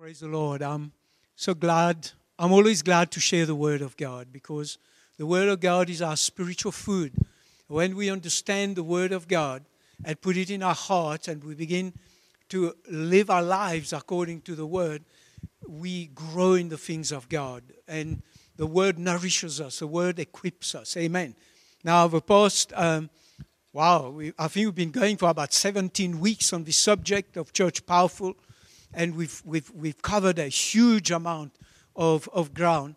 Praise the Lord. I'm so glad. I'm always glad to share the Word of God because the Word of God is our spiritual food. When we understand the Word of God and put it in our hearts and we begin to live our lives according to the Word, we grow in the things of God. And the Word nourishes us, the Word equips us. Amen. Now, the past, um, wow, we, I think we've been going for about 17 weeks on the subject of Church Powerful and we've, we've, we've covered a huge amount of, of ground.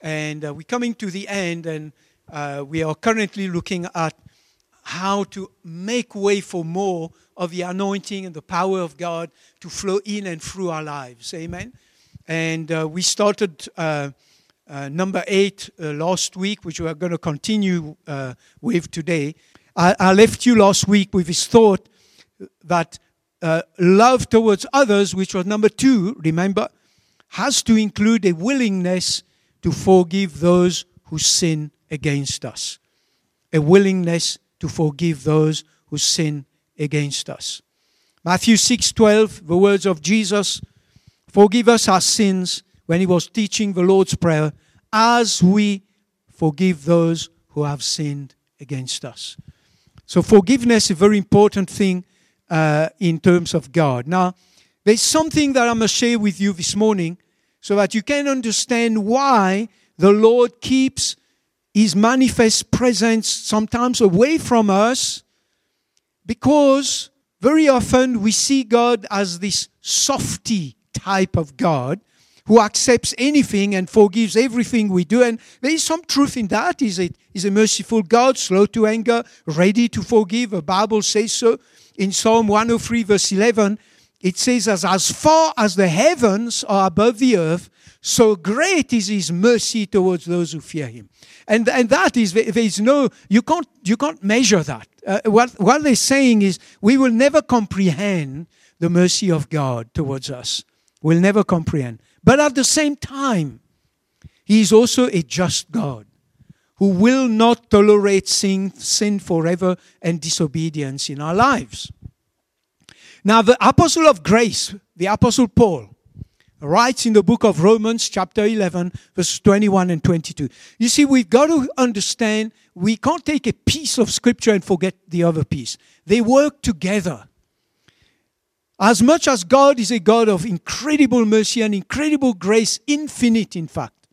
And uh, we're coming to the end, and uh, we are currently looking at how to make way for more of the anointing and the power of God to flow in and through our lives. Amen. And uh, we started uh, uh, number eight uh, last week, which we are going to continue with today. I, I left you last week with this thought that uh, love towards others, which was number two, remember, has to include a willingness to forgive those who sin against us. A willingness to forgive those who sin against us. Matthew 6:12, the words of Jesus, forgive us our sins when he was teaching the Lord's prayer, as we forgive those who have sinned against us. So forgiveness is a very important thing uh, in terms of God. Now, there's something that I must share with you this morning so that you can understand why the Lord keeps his manifest presence sometimes away from us because very often we see God as this softy type of God who accepts anything and forgives everything we do. And there is some truth in that. He's a, he's a merciful God, slow to anger, ready to forgive. The Bible says so in Psalm 103, verse 11, it says, as, as far as the heavens are above the earth, so great is his mercy towards those who fear him. And, and that is, there is no, you can't, you can't measure that. Uh, what, what they're saying is, we will never comprehend the mercy of God towards us. We'll never comprehend. But at the same time, he is also a just God who will not tolerate sin, sin forever and disobedience in our lives. Now, the apostle of grace, the apostle Paul, writes in the book of Romans, chapter 11, verses 21 and 22. You see, we've got to understand we can't take a piece of scripture and forget the other piece. They work together. As much as God is a God of incredible mercy and incredible grace, infinite in fact,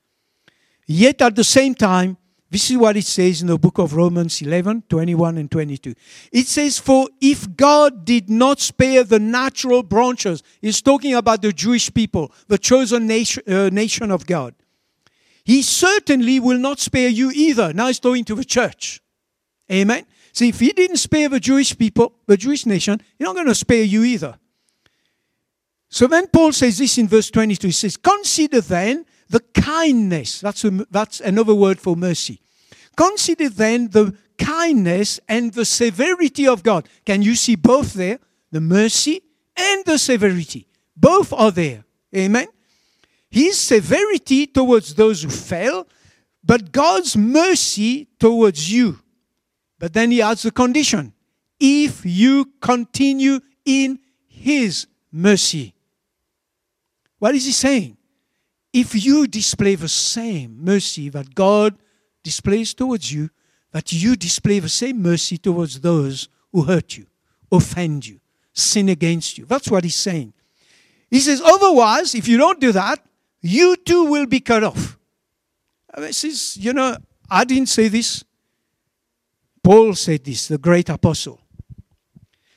yet at the same time, this is what it says in the book of Romans 11 21 and 22. It says, For if God did not spare the natural branches, he's talking about the Jewish people, the chosen nation, uh, nation of God, he certainly will not spare you either. Now he's talking to the church. Amen. See, if he didn't spare the Jewish people, the Jewish nation, he's not going to spare you either. So then Paul says this in verse 22. He says, Consider then the kindness. That's, a, that's another word for mercy. Consider then the kindness and the severity of God. Can you see both there? The mercy and the severity. Both are there. Amen. His severity towards those who fail, but God's mercy towards you. But then he adds the condition if you continue in his mercy. What is he saying? If you display the same mercy that God displays towards you, that you display the same mercy towards those who hurt you, offend you, sin against you. That's what he's saying. He says, otherwise, if you don't do that, you too will be cut off. Uh, this is, you know, I didn't say this. Paul said this, the great apostle.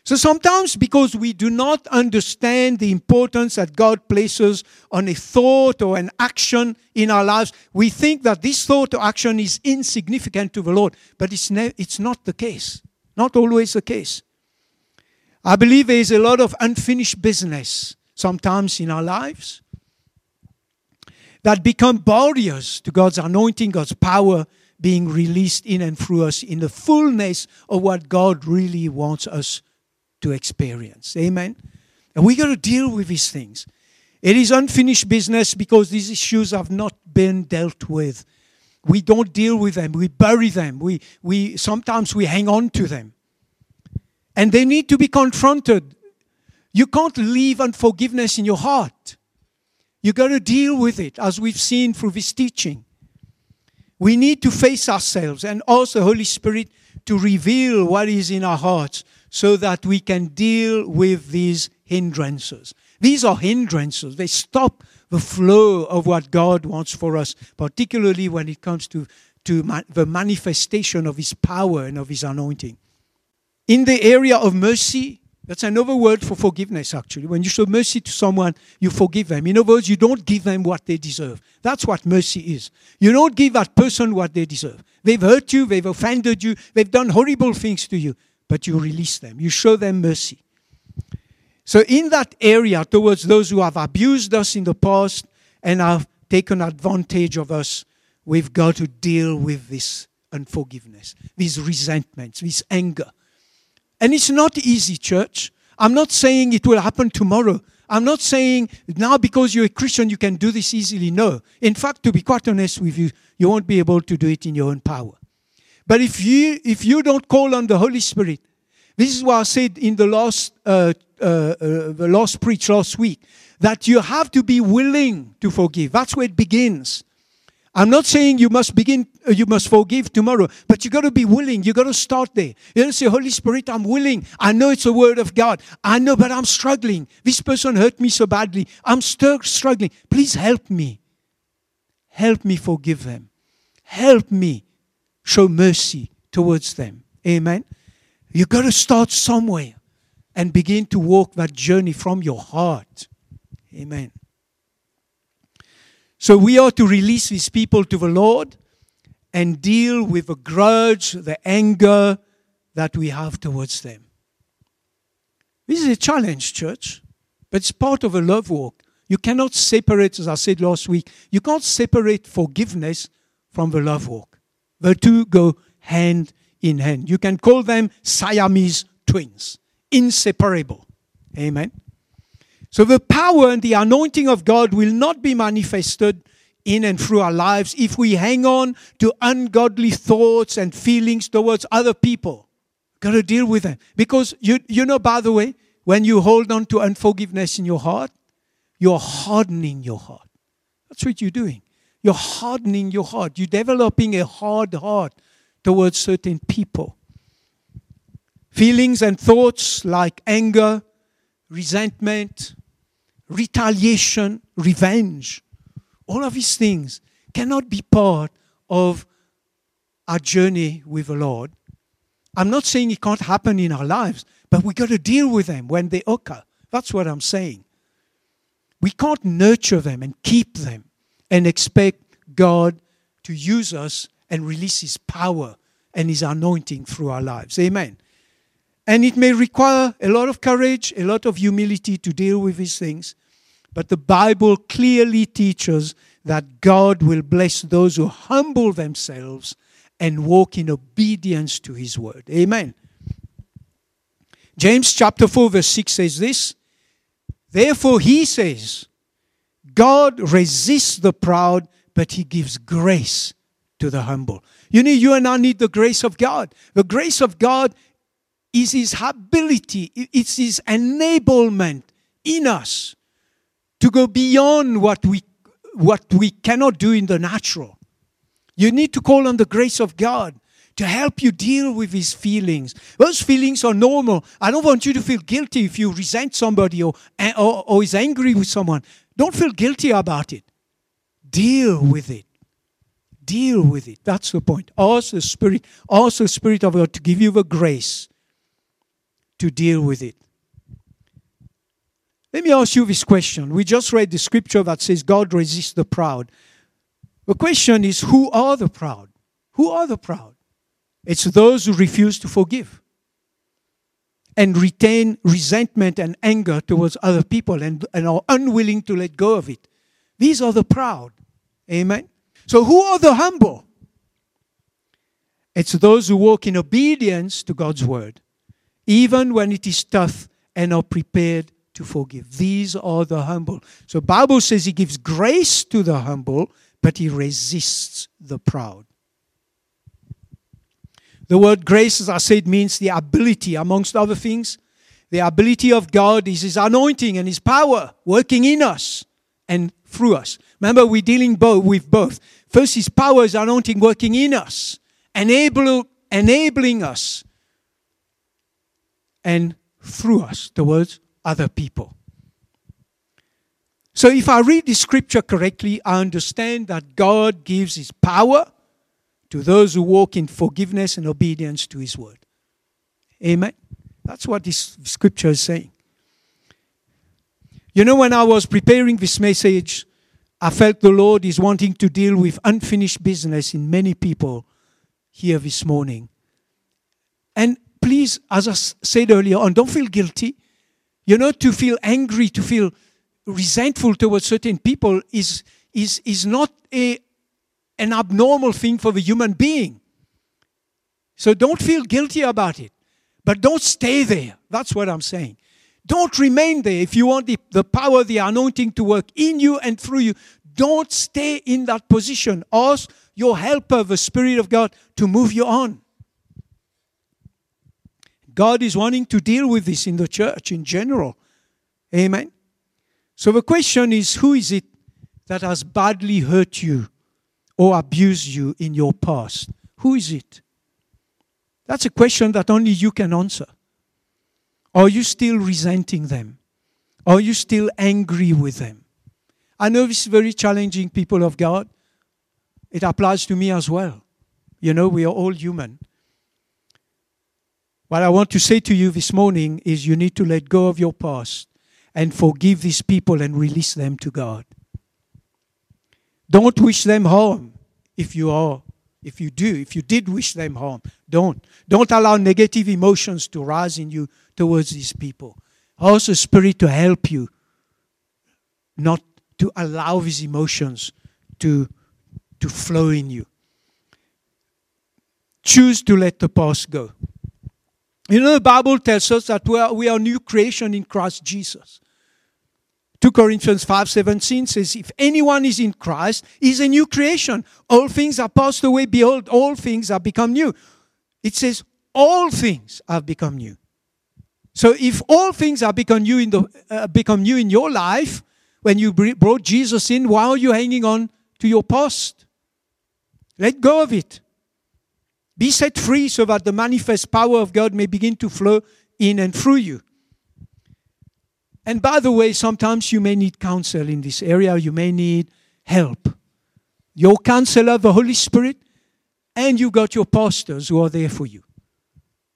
So sometimes, because we do not understand the importance that God places on a thought or an action in our lives, we think that this thought or action is insignificant to the Lord. But it's, ne- it's not the case. Not always the case. I believe there is a lot of unfinished business sometimes in our lives that become barriers to God's anointing, God's power being released in and through us in the fullness of what God really wants us to experience. Amen. And we got to deal with these things. It is unfinished business because these issues have not been dealt with. We don't deal with them. We bury them. We, we sometimes we hang on to them. And they need to be confronted. You can't leave unforgiveness in your heart. You got to deal with it, as we've seen through this teaching. We need to face ourselves and ask the Holy Spirit to reveal what is in our hearts so that we can deal with these hindrances. These are hindrances. They stop the flow of what God wants for us, particularly when it comes to, to ma- the manifestation of His power and of His anointing. In the area of mercy, that's another word for forgiveness, actually. When you show mercy to someone, you forgive them. In other words, you don't give them what they deserve. That's what mercy is. You don't give that person what they deserve. They've hurt you, they've offended you, they've done horrible things to you, but you release them. You show them mercy. So, in that area, towards those who have abused us in the past and have taken advantage of us, we've got to deal with this unforgiveness, these resentments, this anger. And it's not easy, church. I'm not saying it will happen tomorrow. I'm not saying now because you're a Christian you can do this easily. No. In fact, to be quite honest with you, you won't be able to do it in your own power. But if you if you don't call on the Holy Spirit, this is what I said in the last uh, uh, uh, the last preach last week that you have to be willing to forgive. That's where it begins. I'm not saying you must begin, uh, you must forgive tomorrow, but you got to be willing. You got to start there. You to say, Holy Spirit, I'm willing. I know it's a word of God. I know, but I'm struggling. This person hurt me so badly. I'm still struggling. Please help me. Help me forgive them. Help me show mercy towards them. Amen. You've got to start somewhere and begin to walk that journey from your heart. Amen. So we are to release these people to the Lord and deal with the grudge, the anger that we have towards them. This is a challenge, church, but it's part of a love walk. You cannot separate, as I said last week, you can't separate forgiveness from the love walk. The two go hand in hand. You can call them Siamese twins inseparable. Amen. So the power and the anointing of God will not be manifested in and through our lives if we hang on to ungodly thoughts and feelings towards other people. Got to deal with them. Because you, you know, by the way, when you hold on to unforgiveness in your heart, you're hardening your heart. That's what you're doing. You're hardening your heart. You're developing a hard heart towards certain people. Feelings and thoughts like anger, resentment, retaliation, revenge, all of these things cannot be part of our journey with the Lord. I'm not saying it can't happen in our lives, but we got to deal with them when they occur. That's what I'm saying. We can't nurture them and keep them and expect God to use us and release His power and His anointing through our lives. Amen. And it may require a lot of courage, a lot of humility to deal with these things. But the Bible clearly teaches that God will bless those who humble themselves and walk in obedience to his word. Amen. James chapter 4, verse 6 says this Therefore, he says, God resists the proud, but he gives grace to the humble. You need, you and I need the grace of God. The grace of God is his ability, it's his enablement in us to go beyond what we, what we cannot do in the natural. You need to call on the grace of God to help you deal with his feelings. Those feelings are normal. I don't want you to feel guilty if you resent somebody or, or, or is angry with someone. Don't feel guilty about it. Deal with it. Deal with it. That's the point. Ask the Spirit, ask the Spirit of God to give you the grace to deal with it. Let me ask you this question. We just read the scripture that says God resists the proud. The question is who are the proud? Who are the proud? It's those who refuse to forgive and retain resentment and anger towards other people and, and are unwilling to let go of it. These are the proud. Amen. So, who are the humble? It's those who walk in obedience to God's word even when it is tough and are prepared to forgive. These are the humble. So Bible says he gives grace to the humble, but he resists the proud. The word grace, as I said, means the ability, amongst other things. The ability of God is his anointing and his power working in us and through us. Remember, we're dealing both with both. First, His power is anointing working in us, enable, enabling us, and through us towards other people. So, if I read the scripture correctly, I understand that God gives His power to those who walk in forgiveness and obedience to His word. Amen. That's what this scripture is saying. You know, when I was preparing this message, I felt the Lord is wanting to deal with unfinished business in many people here this morning. And please, as I said earlier on, don't feel guilty. You know, to feel angry, to feel resentful towards certain people is, is, is not a, an abnormal thing for the human being. So don't feel guilty about it. But don't stay there. That's what I'm saying. Don't remain there. If you want the, the power, the anointing to work in you and through you, don't stay in that position. Ask your helper, the Spirit of God, to move you on. God is wanting to deal with this in the church in general. Amen. So the question is who is it that has badly hurt you or abused you in your past? Who is it? That's a question that only you can answer. Are you still resenting them? Are you still angry with them? I know this is very challenging, people of God. It applies to me as well. You know, we are all human. What I want to say to you this morning is you need to let go of your past and forgive these people and release them to God. Don't wish them harm if you are if you do, if you did wish them harm, don't. Don't allow negative emotions to rise in you towards these people. The Spirit to help you, not to allow these emotions to, to flow in you. Choose to let the past go. You know, the Bible tells us that we are, we are new creation in Christ Jesus. 2 Corinthians 5:17 says if anyone is in Christ is a new creation. All things are passed away. Behold all things have become new. It says all things have become new. So if all things have become new in the uh, become new in your life when you brought Jesus in why are you hanging on to your past? Let go of it. Be set free so that the manifest power of God may begin to flow in and through you and by the way, sometimes you may need counsel in this area, you may need help. Your counselor, the Holy Spirit, and you got your pastors who are there for you.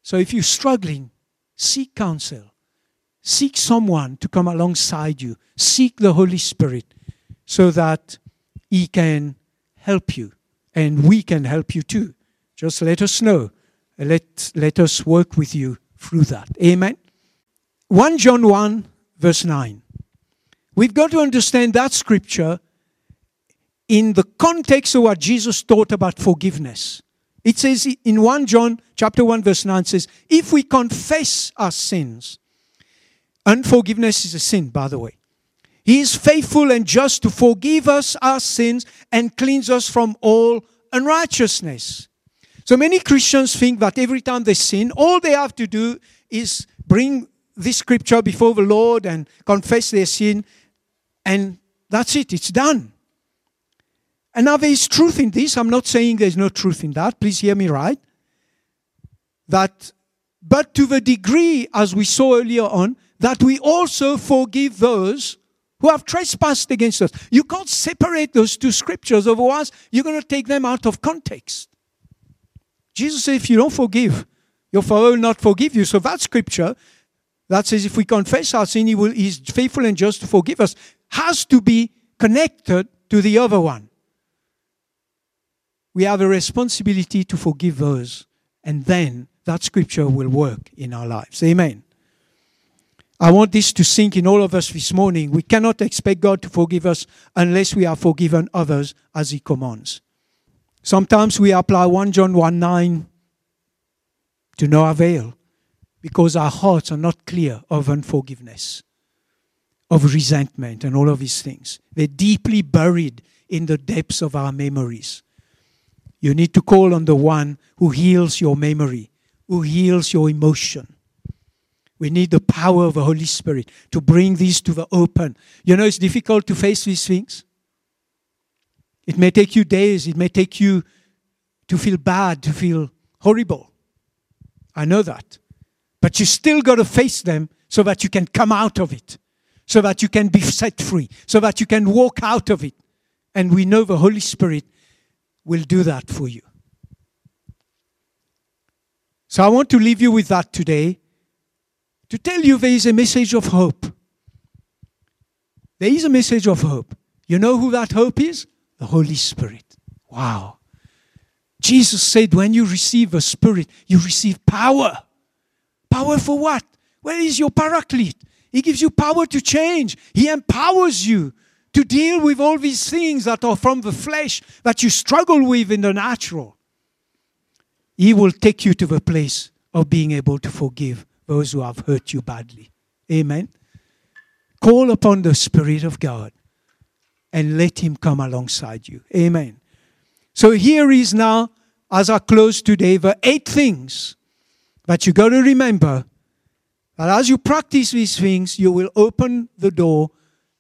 So if you're struggling, seek counsel. Seek someone to come alongside you. Seek the Holy Spirit so that He can help you and we can help you too. Just let us know. Let, let us work with you through that. Amen. 1 John 1 verse 9. We've got to understand that scripture in the context of what Jesus taught about forgiveness. It says in 1 John chapter 1 verse 9 says, if we confess our sins, unforgiveness is a sin, by the way. He is faithful and just to forgive us our sins and cleanse us from all unrighteousness. So many Christians think that every time they sin, all they have to do is bring this scripture before the Lord and confess their sin, and that's it, it's done. And now there is truth in this. I'm not saying there's no truth in that. Please hear me right. That, but to the degree, as we saw earlier on, that we also forgive those who have trespassed against us. You can't separate those two scriptures, otherwise, you're going to take them out of context. Jesus said, if you don't forgive, your Father will not forgive you. So that scripture that says if we confess our sin, he will, he's faithful and just to forgive us, has to be connected to the other one. We have a responsibility to forgive those, and then that scripture will work in our lives. Amen. I want this to sink in all of us this morning. We cannot expect God to forgive us unless we have forgiven others as He commands. Sometimes we apply 1 John 1 9 to no avail because our hearts are not clear of unforgiveness, of resentment, and all of these things. They're deeply buried in the depths of our memories. You need to call on the one who heals your memory, who heals your emotion, We need the power of the Holy Spirit to bring these to the open. You know, it's difficult to face these things. It may take you days, it may take you to feel bad, to feel horrible. I know that. But you still got to face them so that you can come out of it, so that you can be set free, so that you can walk out of it. And we know the Holy Spirit will do that for you. So I want to leave you with that today to tell you there is a message of hope. There is a message of hope. You know who that hope is? The Holy Spirit. Wow. Jesus said, when you receive the Spirit, you receive power. Power for what? Where is your paraclete? He gives you power to change. He empowers you to deal with all these things that are from the flesh that you struggle with in the natural. He will take you to the place of being able to forgive those who have hurt you badly. Amen. Call upon the Spirit of God and let Him come alongside you. Amen. So here is now, as I close today, the eight things that you got to remember that as you practice these things, you will open the door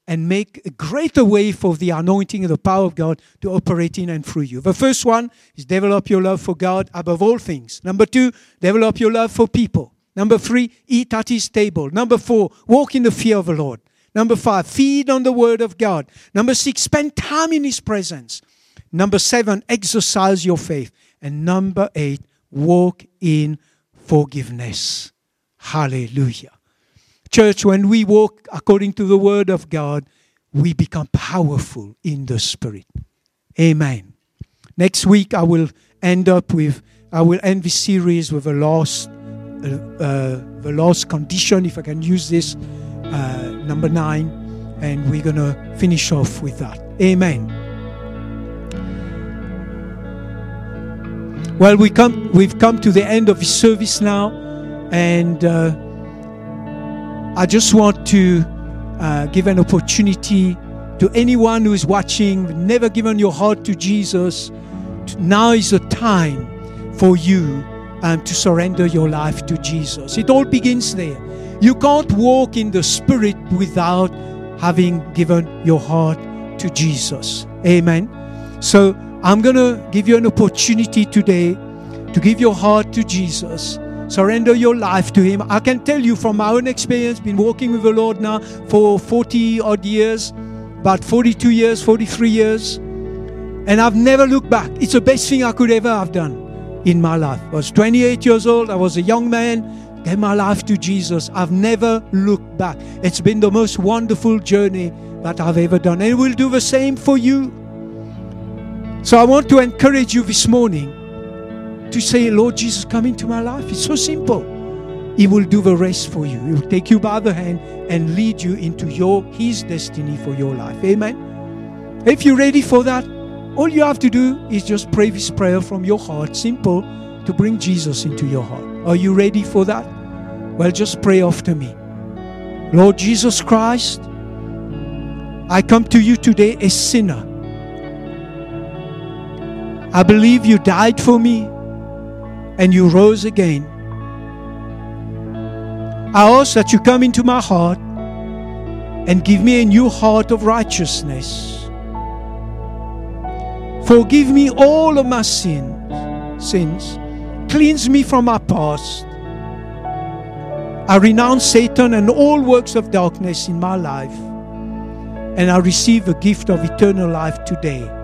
and make a greater way for the anointing and the power of God to operate in and through you. The first one is develop your love for God above all things. Number two, develop your love for people. Number three, eat at his table. Number four, walk in the fear of the Lord. Number five, feed on the word of God. Number six, spend time in his presence. Number seven, exercise your faith. And number eight, walk in forgiveness. Hallelujah. Church, when we walk according to the word of God, we become powerful in the spirit. Amen. Next week, I will end up with, I will end this series with a last, uh, uh, the last condition, if I can use this, uh, number nine, and we're going to finish off with that. Amen. Well, we come, we've come to the end of the service now, and uh, I just want to uh, give an opportunity to anyone who is watching, never given your heart to Jesus. Now is the time for you um, to surrender your life to Jesus. It all begins there. You can't walk in the Spirit without having given your heart to Jesus. Amen. So I'm going to give you an opportunity today to give your heart to Jesus surrender your life to Him. I can tell you from my own experience, been walking with the Lord now for 40 odd years, about 42 years, 43 years, and I've never looked back. It's the best thing I could ever have done in my life. I was 28 years old, I was a young man, gave my life to Jesus. I've never looked back. It's been the most wonderful journey that I've ever done, and we'll do the same for you. So I want to encourage you this morning to say, Lord Jesus, come into my life. It's so simple. He will do the rest for you. He will take you by the hand and lead you into your His destiny for your life. Amen. If you're ready for that, all you have to do is just pray this prayer from your heart. Simple to bring Jesus into your heart. Are you ready for that? Well, just pray after me. Lord Jesus Christ, I come to you today a sinner. I believe you died for me and you rose again. I ask that you come into my heart and give me a new heart of righteousness. Forgive me all of my sins, sins. Cleanse me from my past. I renounce Satan and all works of darkness in my life, and I receive a gift of eternal life today.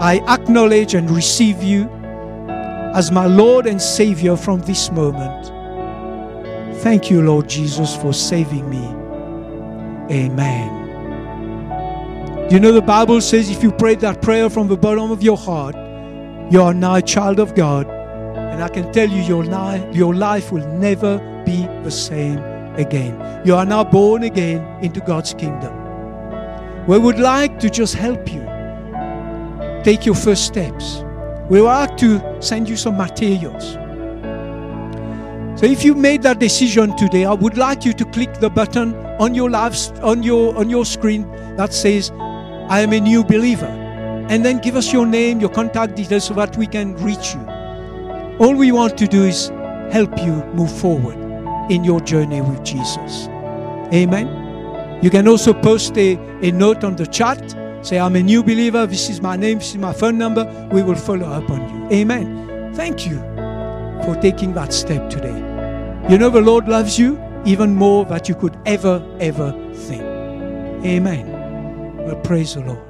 I acknowledge and receive you as my Lord and Savior from this moment. Thank you, Lord Jesus, for saving me. Amen. You know, the Bible says if you pray that prayer from the bottom of your heart, you are now a child of God. And I can tell you, your, life, your life will never be the same again. You are now born again into God's kingdom. We would like to just help you take your first steps we would like to send you some materials. So if you made that decision today, I would like you to click the button on your live, on your on your screen that says I am a new believer. And then give us your name, your contact details so that we can reach you. All we want to do is help you move forward in your journey with Jesus. Amen. You can also post a, a note on the chat. Say, I'm a new believer. This is my name. This is my phone number. We will follow up on you. Amen. Thank you for taking that step today. You know, the Lord loves you even more than you could ever, ever think. Amen. Well, praise the Lord.